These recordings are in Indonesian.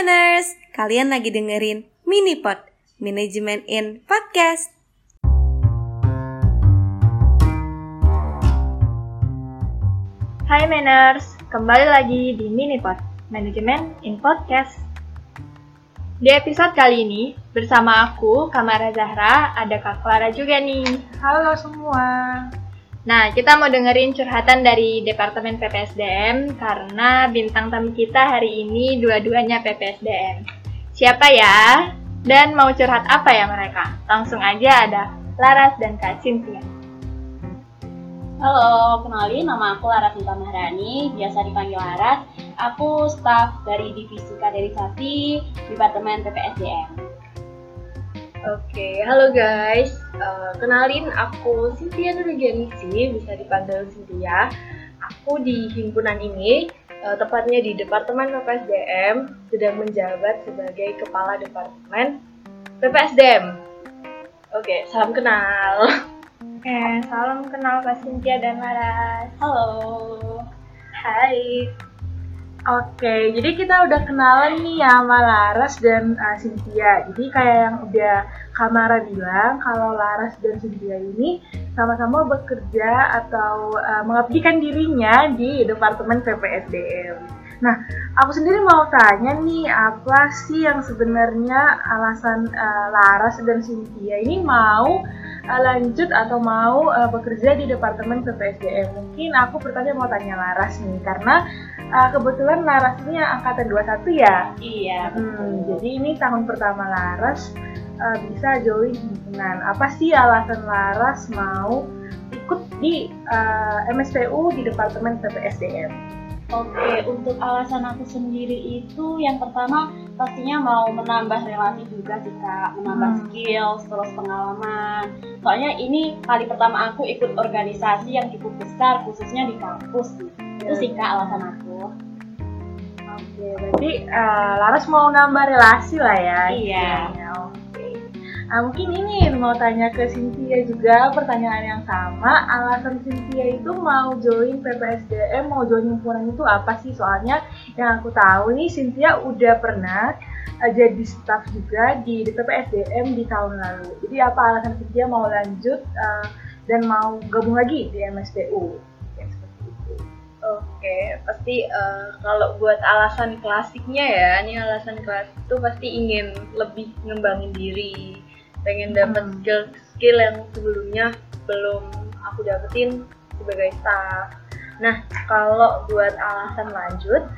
Manners, kalian lagi dengerin Minipod, Manajemen in Podcast. Hai Manners, kembali lagi di Minipod, Manajemen in Podcast. Di episode kali ini, bersama aku, Kamara Zahra, ada Kak Clara juga nih. Halo semua. Nah, kita mau dengerin curhatan dari Departemen PPSDM karena bintang tamu kita hari ini dua-duanya PPSDM. Siapa ya? Dan mau curhat apa ya mereka? Langsung aja ada Laras dan Kak Cynthia. Halo, kenalin nama aku Laras Sinta Maharani, biasa dipanggil Laras. Aku staf dari Divisi Kaderisasi Departemen PPSDM. Oke, halo guys. Uh, kenalin aku Cynthia Nurgenisi, bisa dipanggil Cynthia. Aku di himpunan ini, uh, tepatnya di Departemen PPSDM, sedang menjabat sebagai Kepala Departemen PPSDM. Oke, salam kenal. Oke, salam kenal Kak Cynthia dan Laras. Halo. Hai. Oke, jadi kita udah kenalan nih ya sama Laras dan uh, Cynthia. Jadi kayak yang udah Kamara bilang, kalau Laras dan Cynthia ini sama-sama bekerja atau uh, mengabdikan dirinya di Departemen PPSDM. Nah, aku sendiri mau tanya nih, apa sih yang sebenarnya alasan uh, Laras dan Cynthia ini mau uh, lanjut atau mau uh, bekerja di Departemen PPSDM? Mungkin aku pertama mau tanya Laras nih, karena uh, kebetulan Laras ini yang angkatan 21 ya? Iya, Hmm, jadi ini tahun pertama Laras uh, bisa join himpunan. Apa sih alasan Laras mau ikut di uh, MSPU di Departemen PPSDM? Oke, untuk alasan aku sendiri itu yang pertama pastinya mau menambah relasi juga sih kak, menambah Hmm. skills, terus pengalaman. Soalnya ini kali pertama aku ikut organisasi yang cukup besar, khususnya di kampus. nih. Itu sih kak alasan aku. Oke, berarti uh, Laras mau nambah relasi lah ya. Iya. Oke. Nah, mungkin ini mau tanya ke Cynthia juga pertanyaan yang sama. Alasan Cynthia itu mau join PPSDM, mau join himpunan itu apa sih? Soalnya yang aku tahu nih Cynthia udah pernah uh, jadi staff juga di, di PPSDM di tahun lalu. Jadi apa alasan Cynthia mau lanjut uh, dan mau gabung lagi di MSPU? Oke, pasti uh, kalau buat alasan klasiknya ya, ini alasan klasik itu pasti ingin lebih ngembangin diri, pengen dapat Hmm. skill skill yang sebelumnya belum aku dapetin sebagai staff. Nah, kalau buat alasan lanjut,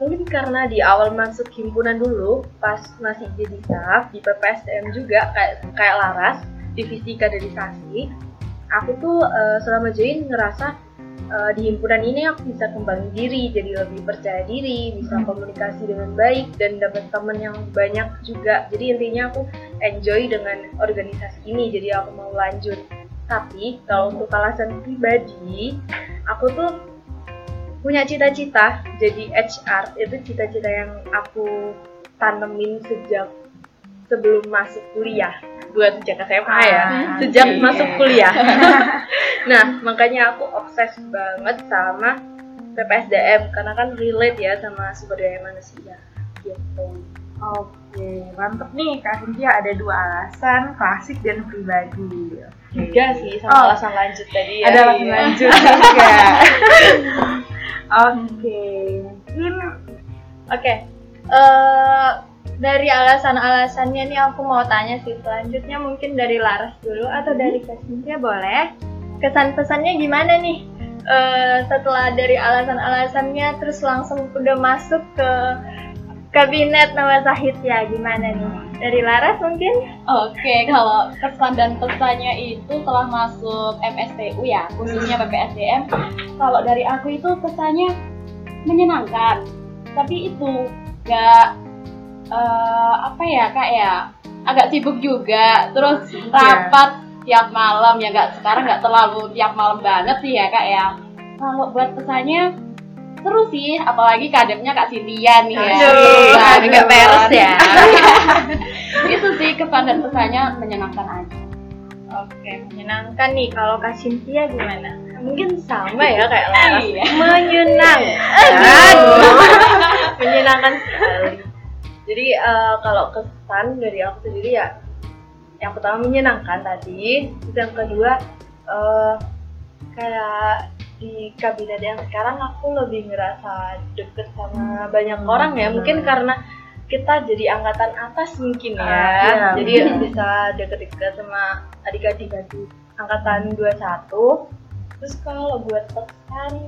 mungkin karena di awal masuk himpunan dulu, pas masih jadi staff di PPSDM juga kayak kayak Laras, divisi kaderisasi, aku tuh uh, selama join ngerasa uh, di himpunan ini aku bisa kembangin diri jadi lebih percaya diri bisa Hmm. komunikasi dengan baik dan dapat teman yang banyak juga. Jadi intinya aku enjoy dengan organisasi ini jadi aku mau lanjut. Tapi kalau untuk alasan pribadi aku tuh punya cita-cita jadi HR itu cita-cita yang aku tanemin sejak sebelum masuk kuliah buat sejak SMA ya Ah, sejak iya. masuk kuliah Nah, makanya aku obses banget sama PPSDM karena kan relate ya sama sumber daya manusia gitu. Oke, mantep nih Kak Cynthia ada dua alasan, klasik dan pribadi. Oke. Juga sih sama Oh. alasan lanjut tadi ya. Ada alasan Iya. lanjut juga. Oke, mungkin Oke, eh, dari alasan-alasannya nih aku mau tanya sih selanjutnya mungkin dari Laras dulu atau dari Kak Cynthia boleh. Kesan-pesannya gimana nih? Eh, setelah dari alasan-alasannya terus langsung udah masuk ke kabinet nama Zahid ya gimana nih? Dari Laras mungkin? Oke, kalau kesan dan pesannya itu setelah masuk MSPU ya, khususnya PPSDM. Kalau dari aku itu kesannya menyenangkan, tapi itu gak eh, apa ya kak ya, agak sibuk juga. Terus Sibuk ya. rapat tiap malam ya nggak sekarang nggak terlalu tiap malam banget sih ya kak ya. Kalau buat pesannya seru sih, apalagi kadepnya kak Cynthia nih ya. Aduh, nggak gitu beres ya. itu sih kesan dan pesannya menyenangkan aja. Oke, menyenangkan nih. Kalau Kak Cynthia gimana? Mungkin sama ya kayak Laras. Iya. Menyenangkan. menyenangkan sekali. Jadi eh, kalau kesan dari aku sendiri ya, yang pertama menyenangkan tadi, terus yang kedua eh, kayak di kabinet yang sekarang aku lebih ngerasa deket sama banyak orang ya, mungkin karena kita jadi angkatan atas mungkin ya, Ah, iya, jadi bisa deket-deket sama adik-adik angkatan 21 terus kalau buat pesan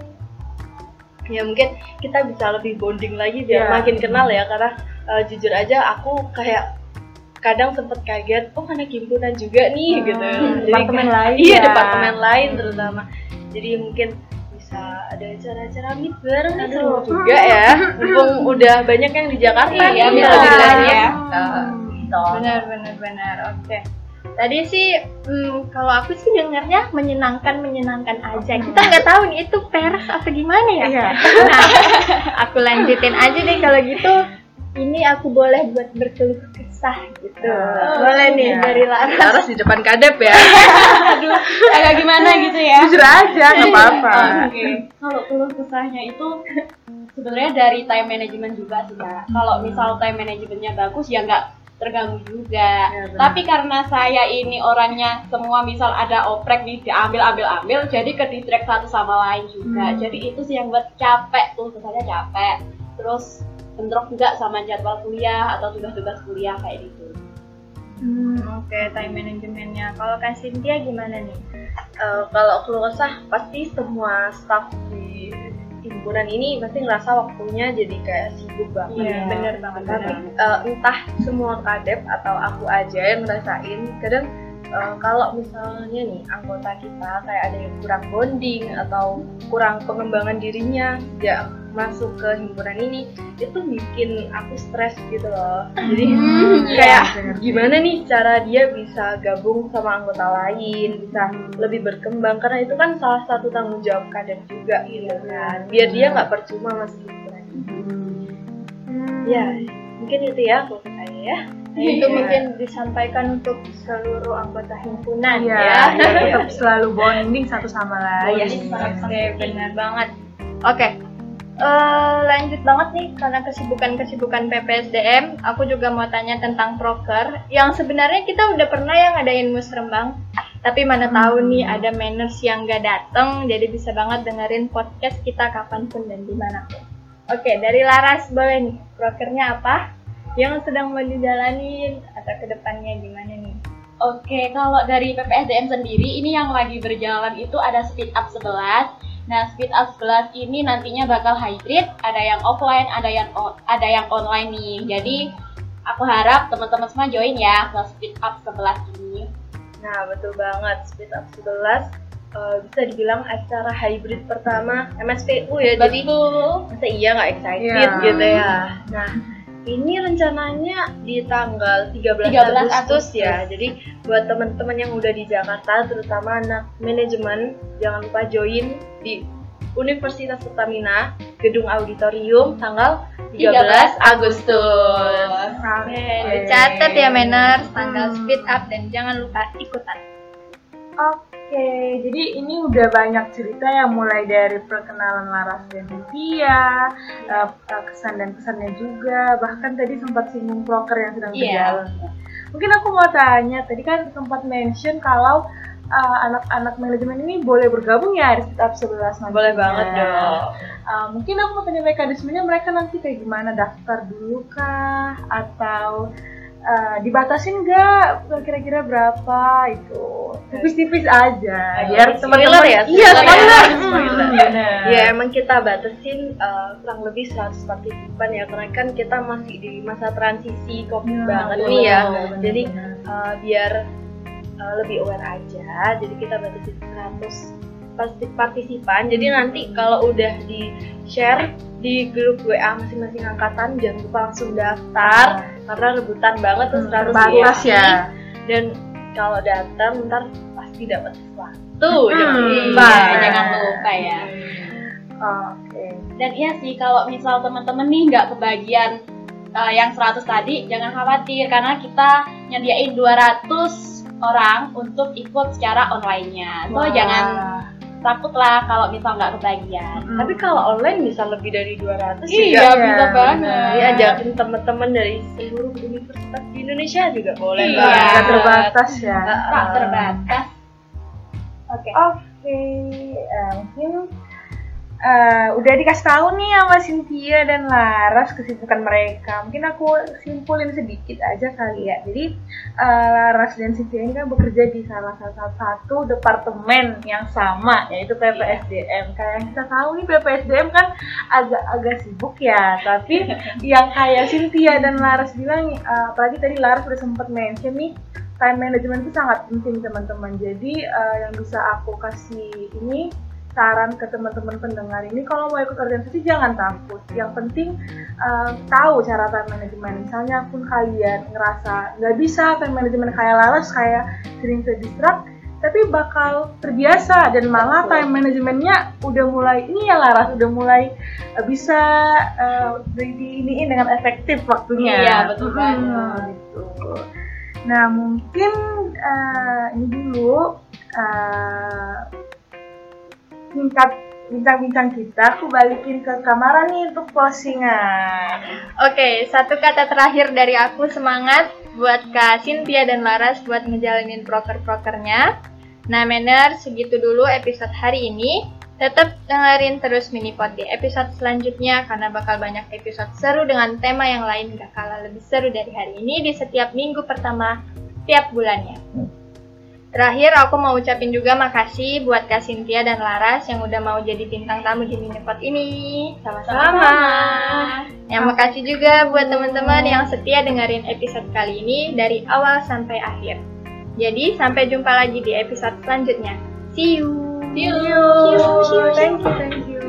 ya mungkin kita bisa lebih bonding lagi biar Iya. makin kenal ya karena eh, jujur aja aku kayak kadang sempet kaget oh anak himpunan juga nih gitu Jadi departemen kayak- lain iya ya. departemen lain terutama jadi mungkin bisa ada acara-acara meet bareng nih seru juga ya mumpung udah banyak yang di Jakarta Iya, nih dibilang dibilangnya. ya. Eh, gitu. Benar benar benar. Oke. Tadi sih hmm, kalau aku sih dengarnya menyenangkan menyenangkan aja. Kita nggak tahu nih itu peres apa gimana ya. Iya. Nah, aku lanjutin aja deh kalau gitu. Ini aku boleh buat berkeluh kesah gitu. boleh nih iya. dari Laras. Laras di depan kadep ya Aduh, agak gimana gitu ya. Jujur aja, nggak apa-apa. Oke, kalau keluh kesahnya itu sebenarnya dari time management juga sih kak. Kalau misal time managementnya bagus ya nggak terganggu juga. Ya, benar. Tapi karena saya ini orangnya semua misal ada oprek nih diambil ambil ambil, jadi ke distract satu sama lain juga. Jadi itu sih yang buat capek tuh, kesannya capek. Terus bentrok juga sama jadwal kuliah atau tugas-tugas kuliah kayak gitu. Hmm, oke time manajemennya. Kalau Kak Cynthia gimana nih? Eh, kalau keluh kesah pasti semua staff di himpunan ini pasti ngerasa waktunya jadi kayak sibuk banget Iya, bener banget. tapi eh, entah semua kadep atau aku aja yang ngerasain kadang eh, kalau misalnya nih anggota kita kayak ada yang kurang bonding atau kurang pengembangan dirinya ya masuk ke himpunan ini itu bikin aku stres gitu loh. Jadi kayak gimana nih cara dia bisa gabung sama anggota lain bisa lebih berkembang? Karena itu kan salah satu tanggung jawab kadep juga gitu kan. Biar dia nggak percuma masuk himpunan ini ya mungkin itu ya aku saya ya. Itu mungkin disampaikan untuk seluruh anggota himpunan Iya, ya. biar tetap selalu bonding satu sama lain. Yes, oke, benar banget. Oke, eh, lanjut banget nih karena kesibukan-kesibukan PPSDM, aku juga mau tanya tentang proker yang sebenarnya kita udah pernah yang ngadain musrembang, tapi mana tahu nih ada manners yang gak dateng, jadi bisa banget dengerin podcast kita kapan pun dan di mana pun. Oke, dari Laras boleh nih, prokernya apa? Yang sedang mau dijalanin atau ke depannya gimana nih? Oke, kalau dari PPSDM sendiri ini yang lagi berjalan itu ada speed up 11. Nah, speed up 11 ini nantinya bakal hybrid, ada yang offline, ada yang ada yang online nih. Jadi aku harap teman-teman semua join ya ke speed up 11 ini. Nah, betul banget. Speed Up 11 eh, bisa dibilang acara hybrid pertama MSPU ya. Jadi Betul. masa iya nggak excited Iya. gitu ya. Nah, ini rencananya di tanggal 13, 13 Agustus, Agustus. ya. Jadi buat teman-teman yang udah di Jakarta, terutama anak manajemen, jangan lupa join di Universitas Pertamina, Gedung Auditorium, tanggal 13 Agustus. Oke, dicatat ya Manners, tanggal speed up dan jangan lupa ikutan. Oke, jadi ini udah banyak cerita yang mulai dari perkenalan Laras dan Cynthia, eh, eh, kesan dan kesannya juga, bahkan tadi sempat singgung proker yang sedang Iya. berjalan. Mungkin aku mau tanya, tadi kan sempat mention kalau eh, anak-anak manajemen ini boleh bergabung ya di Setup 11 nantinya. Boleh banget dong. Eh, mungkin aku mau tanya mekanismenya mereka nanti kayak gimana daftar dulu kah atau eh, dibatasin nggak kira-kira berapa itu tipis-tipis aja biar Spoiler teman-teman ya, iya spoiler. Hmm, bener. Ya emang kita batasin uh, kurang lebih 100 partisipan ya karena kan kita masih di masa transisi covid Ya, banget nih ya. benar, Jadi benar. uh, biar uh, lebih aware aja. Jadi kita batasin 100 parti- partisipan. Jadi nanti kalau udah di share di grup WA masing-masing angkatan jangan lupa langsung daftar karena rebutan banget tuh 100 terbatas ya Dan kalau datang ntar pasti dapat sesuatu. Hmm, jangan lupa. jangan lupa ya. oke Dan iya sih kalau misal teman-teman nih nggak kebagian uh, yang 100 tadi, jangan khawatir karena kita nyediain 200 orang untuk ikut secara online-nya. So Wah. jangan takut lah kalau misal nggak kebagian Hmm. Tapi kalau online bisa lebih dari 200 iya juga. bisa Iya, banget Jadi ajakin teman-teman dari seluruh universitas di Indonesia juga boleh. Iya. Nggak terbatas ya. tak terbatas Oke. Oke, eh, mungkin eh, udah dikasih tahu nih sama Cynthia dan Laras kesibukan mereka. Mungkin aku simpulin sedikit aja kali ya. Jadi eh, Laras dan Cynthia ini kan bekerja di salah satu, departemen yang sama, yaitu PPSDM. Kayak yang kita tahu nih PPSDM kan agak-agak sibuk ya. Tapi yang kayak Cynthia dan Laras bilang, eh, apalagi tadi Laras udah sempat mention nih time management itu sangat penting teman-teman. Jadi eh, yang bisa aku kasih ini saran ke teman-teman pendengar ini kalau mau ikut organisasi jangan takut. Yang penting eh, tahu cara time management. Misalnya pun kalian ngerasa nggak bisa time management kayak Laras kayak sering terdistract tapi bakal terbiasa dan malah time manajemennya udah mulai ini ya Laras udah mulai eh, bisa eh, di iniin dengan efektif waktunya. Iya, betul banget. gitu. Nah mungkin eh, ini dulu eh, singkat bincang-bincang kita. Aku balikin ke kamar nih untuk closingan. Oke, satu kata terakhir dari aku semangat buat Kak Cynthia dan Laras buat ngejalanin proker-prokernya. Nah, Manner, segitu dulu episode hari ini. Tetap dengerin terus Minipod di episode selanjutnya karena bakal banyak episode seru dengan tema yang lain gak kalah lebih seru dari hari ini di setiap minggu pertama tiap bulannya. Terakhir, aku mau ucapin juga makasih buat Kak Cynthia dan Laras yang udah mau jadi bintang tamu di minipot ini. Sama-sama. Yang makasih juga buat teman-teman yang setia dengerin episode kali ini dari awal sampai akhir. Jadi, sampai jumpa lagi di episode selanjutnya. See you. See you. See you. See you. Thank you. Thank you.